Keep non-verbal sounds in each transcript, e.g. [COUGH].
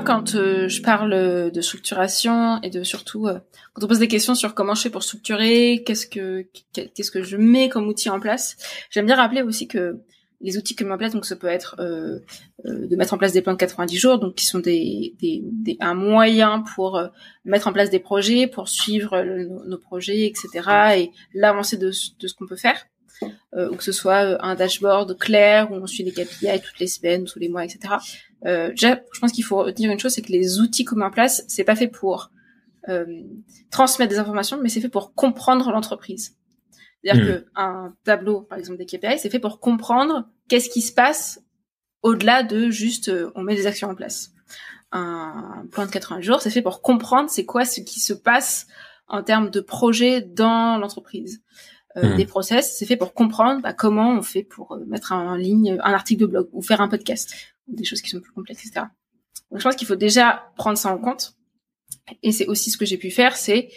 quand euh, je parle de structuration et de surtout euh, quand on pose des questions sur comment je fais pour structurer, qu'est-ce que qu'est-ce que je mets comme outil en place, j'aime bien rappeler aussi que les outils que je mets en place, donc ça peut être euh, de mettre en place des plans de 90 jours, donc qui sont des, des, des un moyen pour mettre en place des projets, pour suivre nos, projets, etc. et l'avancée de, de ce qu'on peut faire. Euh, ou que ce soit un dashboard clair où on suit les KPI toutes les semaines, tous les mois, etc. Euh, déjà, je pense qu'il faut retenir une chose, c'est que les outils qu'on met en place, c'est pas fait pour euh, transmettre des informations, mais c'est fait pour comprendre l'entreprise. C'est-à-dire mmh. qu'un tableau, par exemple des KPI, c'est fait pour comprendre qu'est-ce qui se passe au-delà de juste euh, on met des actions en place. Un plan de 80 jours, c'est fait pour comprendre c'est quoi ce qui se passe en termes de projet dans l'entreprise. Euh, mmh. Des process, c'est fait pour comprendre bah, comment on fait pour euh, mettre en ligne un article de blog ou faire un podcast des choses qui sont plus complexes, etc. Donc je pense qu'il faut déjà prendre ça en compte. Et c'est aussi ce que j'ai pu faire, c'est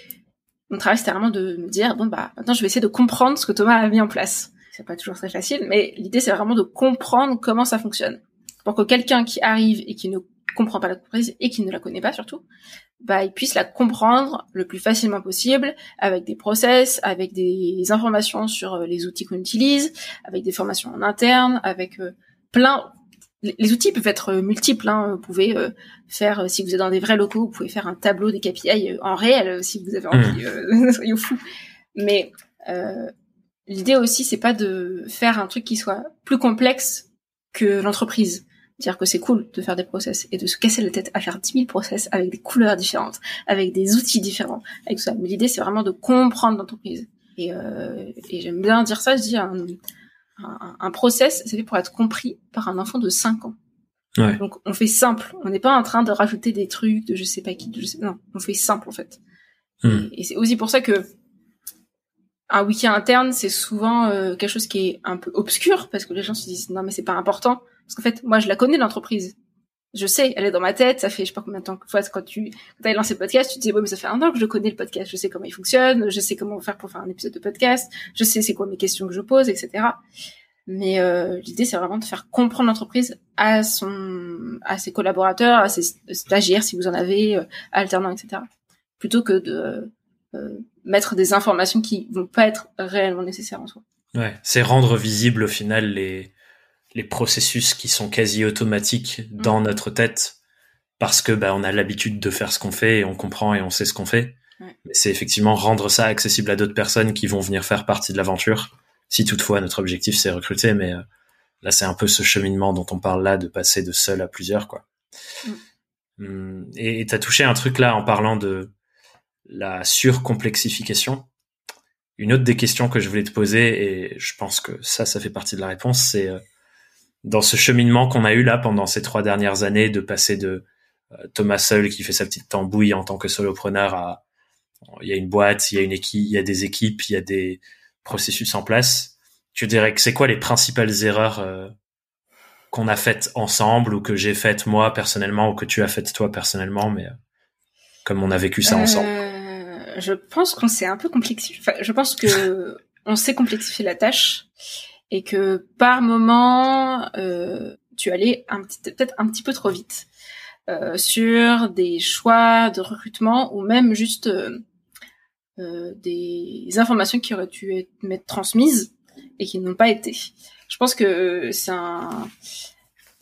mon travail, c'était vraiment de me dire bon bah maintenant je vais essayer de comprendre ce que Thomas a mis en place. C'est pas toujours très facile, mais l'idée c'est vraiment de comprendre comment ça fonctionne pour que quelqu'un qui arrive et qui ne comprend pas l'entreprise et qui ne la connaît pas surtout, bah il puisse la comprendre le plus facilement possible avec des process, avec des informations sur euh, les outils qu'on utilise, avec des formations en interne, avec euh, plein les outils peuvent être euh, multiples. Hein. Vous pouvez euh, faire, euh, si vous êtes dans des vrais locaux, vous pouvez faire un tableau des KPI en réel si vous avez envie. [LAUGHS] Mmh. soyez fous. Mais l'idée aussi, c'est pas de faire un truc qui soit plus complexe que l'entreprise. Dire que c'est cool de faire des process et de se casser la tête à faire 10 000 process avec des couleurs différentes, avec des outils différents, avec tout ça. Mais l'idée, c'est vraiment de comprendre l'entreprise. Et, et j'aime bien dire ça. Je dis un, un, process, c'est fait pour être compris par un enfant de 5 ans. Ouais. Donc on fait simple. On n'est pas en train de rajouter des trucs de je sais pas qui, de je sais non, on fait simple en fait. Hmm. Et, c'est aussi pour ça que un wiki interne, c'est souvent euh, quelque chose qui est un peu obscur parce que les gens se disent non mais c'est pas important parce qu'en fait moi je la connais l'entreprise. Je sais, elle est dans ma tête, ça fait je sais pas combien de temps que quand tu quand as lancé le podcast, tu te dis bon mais ça fait un an que je connais le podcast, je sais comment il fonctionne, je sais comment faire pour faire un épisode de podcast, je sais c'est quoi mes questions que je pose, etc. Mais euh, l'idée, c'est vraiment de faire comprendre l'entreprise à son, à ses collaborateurs, à ses stagiaires, si vous en avez, euh, alternants, etc. Plutôt que de euh, mettre des informations qui vont pas être réellement nécessaires en soi. Ouais, c'est rendre visible au final les les processus qui sont quasi automatiques dans mm. notre tête parce que bah on a l'habitude de faire ce qu'on fait et on comprend et on sait ce qu'on fait. Ouais. Mais c'est effectivement rendre ça accessible à d'autres personnes qui vont venir faire partie de l'aventure si toutefois notre objectif c'est recruter, mais euh, là c'est un peu ce cheminement dont on parle là, de passer de seul à plusieurs, quoi. Mm. Hum, et tu as touché un truc là en parlant de la surcomplexification. Une autre des questions que je voulais te poser, et je pense que ça, ça fait partie de la réponse, c'est euh, dans ce cheminement qu'on a eu là pendant ces trois dernières années, de passer de euh, Thomas seul qui fait sa petite tambouille en tant que solopreneur à il y a une boîte, il y a une équipe, il y a des équipes, il y a des processus en place, tu dirais que c'est quoi les principales erreurs euh, qu'on a faites ensemble ou que j'ai faites moi personnellement ou que tu as faites toi personnellement, mais euh, comme on a vécu ça ensemble? Je pense qu'on s'est un peu complexifié. Enfin, je pense que on s'est complexifié la tâche et que par moment tu allais peut-être un petit peu trop vite sur des choix de recrutement ou même juste euh, des informations qui auraient dû être transmises et qui n'ont pas été. Je pense que c'est un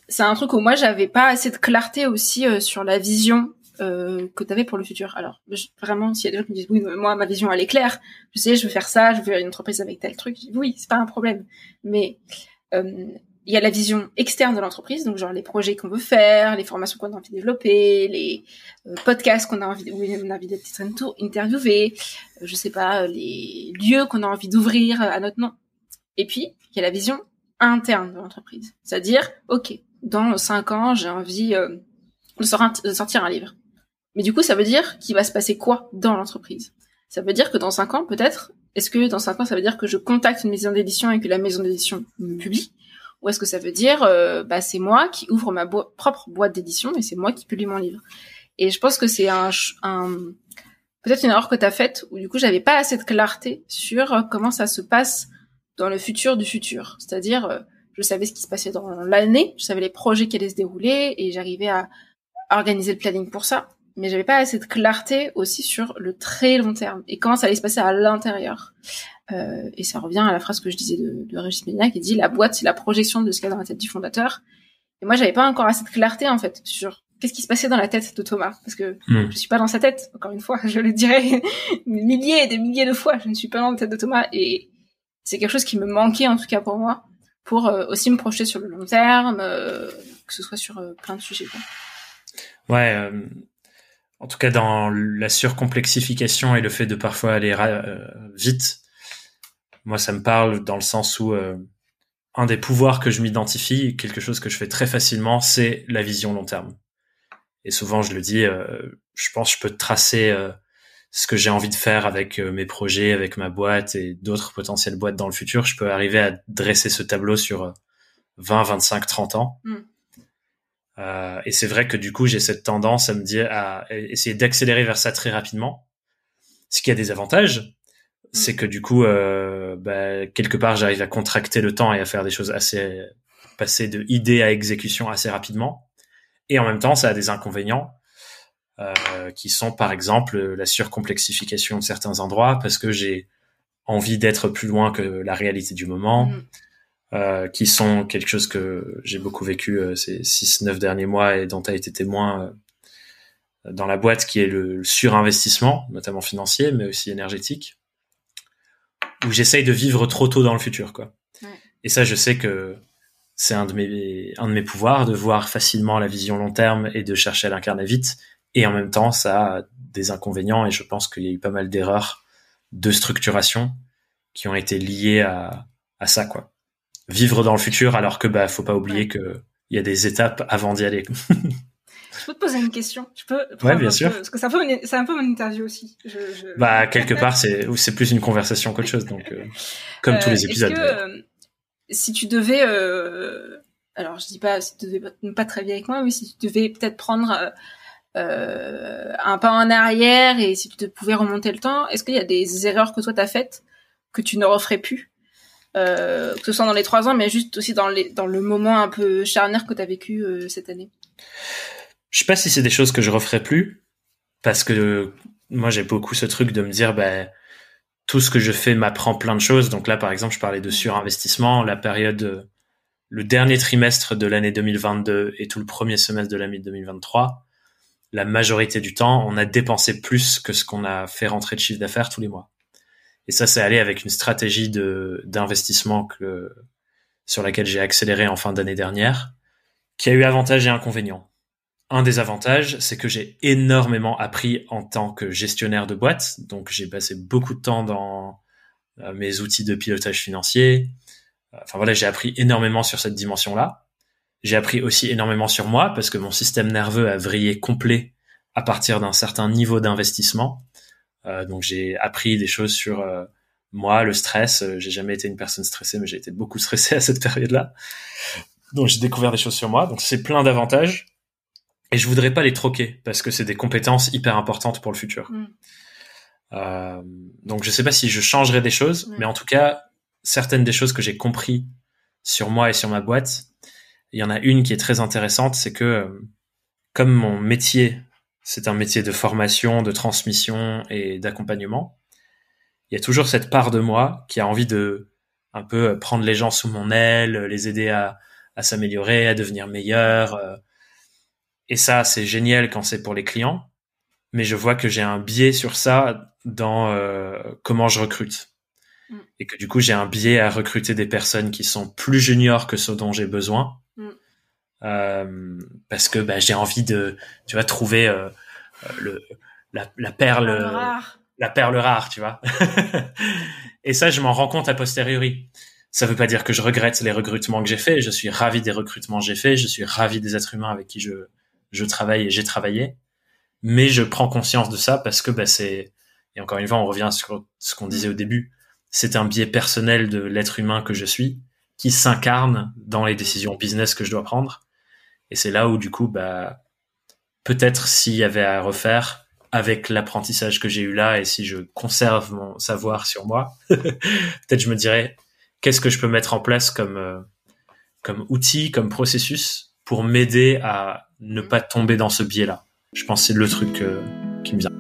c'est un truc où moi j'avais pas assez de clarté aussi euh, sur la vision euh, que tu avais pour le futur. Alors vraiment, s'il y a des gens qui me disent oui, moi ma vision elle est claire, je sais, je veux faire ça, je veux faire une entreprise avec tel truc. oui, c'est pas un problème. Mais euh, il y a la vision externe de l'entreprise, donc genre les projets qu'on veut faire, les formations qu'on a envie de développer, les euh, podcasts qu'on a envie, où on a envie d'être interviewé, euh, je sais pas, les lieux qu'on a envie d'ouvrir à notre nom. Et puis il y a la vision interne de l'entreprise, c'est-à-dire ok, dans cinq ans j'ai envie de, sortir un livre. Mais du coup ça veut dire qu'il va se passer quoi dans l'entreprise? Ça veut dire que dans cinq ans peut-être, est-ce que dans cinq ans ça veut dire que je contacte une maison d'édition et que la maison d'édition me publie? Ou est-ce que ça veut dire, euh, bah, c'est moi qui ouvre ma propre boîte d'édition et c'est moi qui publie mon livre? Et je pense que c'est un, un peut-être une erreur que tu as faite où du coup j'avais pas assez de clarté sur euh, comment ça se passe dans le futur du futur. C'est-à-dire, euh, je savais ce qui se passait dans l'année, je savais les projets qui allaient se dérouler et j'arrivais à, organiser le planning pour ça, mais j'avais pas assez de clarté aussi sur le très long terme et comment ça allait se passer à l'intérieur. Euh, et ça revient à la phrase que je disais de, de Régis qui dit la boîte c'est la projection de ce qu'il y a dans la tête du fondateur. Et moi j'avais pas encore assez de clarté en fait sur qu'est-ce qui se passait dans la tête de Thomas parce que hmm. je suis pas dans sa tête encore une fois [LAUGHS] je le dirais [LAUGHS] des milliers et des milliers de fois je ne suis pas dans la tête de Thomas et c'est quelque chose qui me manquait en tout cas pour moi pour euh, aussi me projeter sur le long terme euh, que ce soit sur plein de sujets quoi. ouais en tout cas dans la surcomplexification et le fait de parfois aller vite moi, ça me parle dans le sens où euh, un des pouvoirs que je m'identifie, quelque chose que je fais très facilement, c'est la vision long terme. Et souvent, je le dis, euh, je pense que je peux tracer euh, ce que j'ai envie de faire avec mes projets, avec ma boîte et d'autres potentielles boîtes dans le futur. Je peux arriver à dresser ce tableau sur 20, 25, 30 ans. Mm. Et c'est vrai que du coup, j'ai cette tendance à me dire, à essayer d'accélérer vers ça très rapidement. Ce qui a des avantages, c'est que du coup, euh, bah, quelque part, j'arrive à contracter le temps et à faire des choses assez, passer de idée à exécution assez rapidement. Et en même temps, ça a des inconvénients euh, qui sont, par exemple, la surcomplexification de certains endroits parce que j'ai envie d'être plus loin que la réalité du moment, mm. Euh, qui sont quelque chose que j'ai beaucoup vécu euh, ces six, neuf derniers mois et dont tu as été témoin euh, dans la boîte, qui est le surinvestissement, notamment financier, mais aussi énergétique où j'essaye de vivre trop tôt dans le futur, quoi. Et ça, je sais que c'est un de mes un de mes pouvoirs de voir facilement la vision long terme et de chercher à l'incarner vite. Et en même temps, ça a des inconvénients et je pense qu'il y a eu pas mal d'erreurs de structuration qui ont été liées à à ça, quoi. Vivre dans le futur alors que bah faut pas oublier que il y a des étapes avant d'y aller. Je peux te poser une question? Je peux. Ouais, bien sûr. parce que c'est un peu, c'est un peu mon interview aussi. Je, je... Bah quelque part, c'est c'est plus une conversation qu'autre chose. Donc, euh, comme tous les euh, épisodes. Que, euh, si tu devais, euh, alors je dis pas, si tu devais pas, bien avec moi, mais si tu devais peut-être prendre un pas en arrière et si tu te pouvais remonter le temps, est-ce qu'il y a des erreurs que toi t'as faites que tu ne referais plus? Euh, que ce soit dans les trois ans, mais juste aussi dans, le moment un peu charnière que tu as vécu cette année je sais pas si c'est des choses que je referais plus, parce que moi j'ai beaucoup ce truc de me dire, ben tout ce que je fais m'apprend plein de choses. Donc là, par exemple, je parlais de surinvestissement, la période, le dernier trimestre de l'année 2022 et tout le premier semestre de l'année 2023, la majorité du temps, on a dépensé plus que ce qu'on a fait rentrer de chiffre d'affaires tous les mois. Et ça, c'est allé avec une stratégie de d'investissement sur laquelle j'ai accéléré en fin d'année dernière, qui a eu avantages et inconvénients un des avantages, c'est que j'ai énormément appris en tant que gestionnaire de boîte. Donc, j'ai passé beaucoup de temps dans euh, mes outils de pilotage financier. Enfin voilà, j'ai appris énormément sur cette dimension-là. J'ai appris aussi énormément sur moi parce que mon système nerveux a vrillé complet à partir d'un certain niveau d'investissement. Euh, donc, j'ai appris des choses sur euh, moi, le stress. J'ai jamais été une personne stressée, mais j'ai été beaucoup [LAUGHS] stressé à cette période-là. Donc, j'ai découvert des choses sur moi. Donc, c'est plein d'avantages et je voudrais pas les troquer parce que c'est des compétences hyper importantes pour le futur. Mm. Euh, donc je sais pas si je changerai des choses, mais en tout cas certaines des choses que j'ai compris sur moi et sur ma boîte, il y en a une qui est très intéressante, c'est que euh, comme mon métier c'est un métier de formation, de transmission et d'accompagnement, il y a toujours cette part de moi qui a envie de un peu prendre les gens sous mon aile, les aider à, à s'améliorer, à devenir meilleurs. Euh, et ça, c'est génial quand c'est pour les clients. Mais je vois que j'ai un biais sur ça dans euh, comment je recrute. Mm. Et que du coup, j'ai un biais à recruter des personnes qui sont plus juniors que ceux dont j'ai besoin. Euh, parce que bah, j'ai envie de, tu vois, trouver euh, le, la, la perle, rare. la perle rare, tu vois. [LAUGHS] et ça, je m'en rends compte a posteriori. Ça veut pas dire que je regrette les recrutements que j'ai faits. Je suis ravi des recrutements que j'ai faits. Je suis ravi des êtres humains avec qui je, je travaille et j'ai travaillé, mais je prends conscience de ça parce que bah, c'est et encore une fois on revient sur ce qu'on disait au début, c'est un biais personnel de l'être humain que je suis qui s'incarne dans les décisions business que je dois prendre et c'est là où du coup bah peut-être s'il y avait à refaire avec l'apprentissage que j'ai eu là et si je conserve mon savoir sur moi, [LAUGHS] peut-être je me dirais qu'est-ce que je peux mettre en place comme euh, comme outil, comme processus pour m'aider à ne pas tomber dans ce biais-là? Je pense que c'est le truc euh, qui me vient.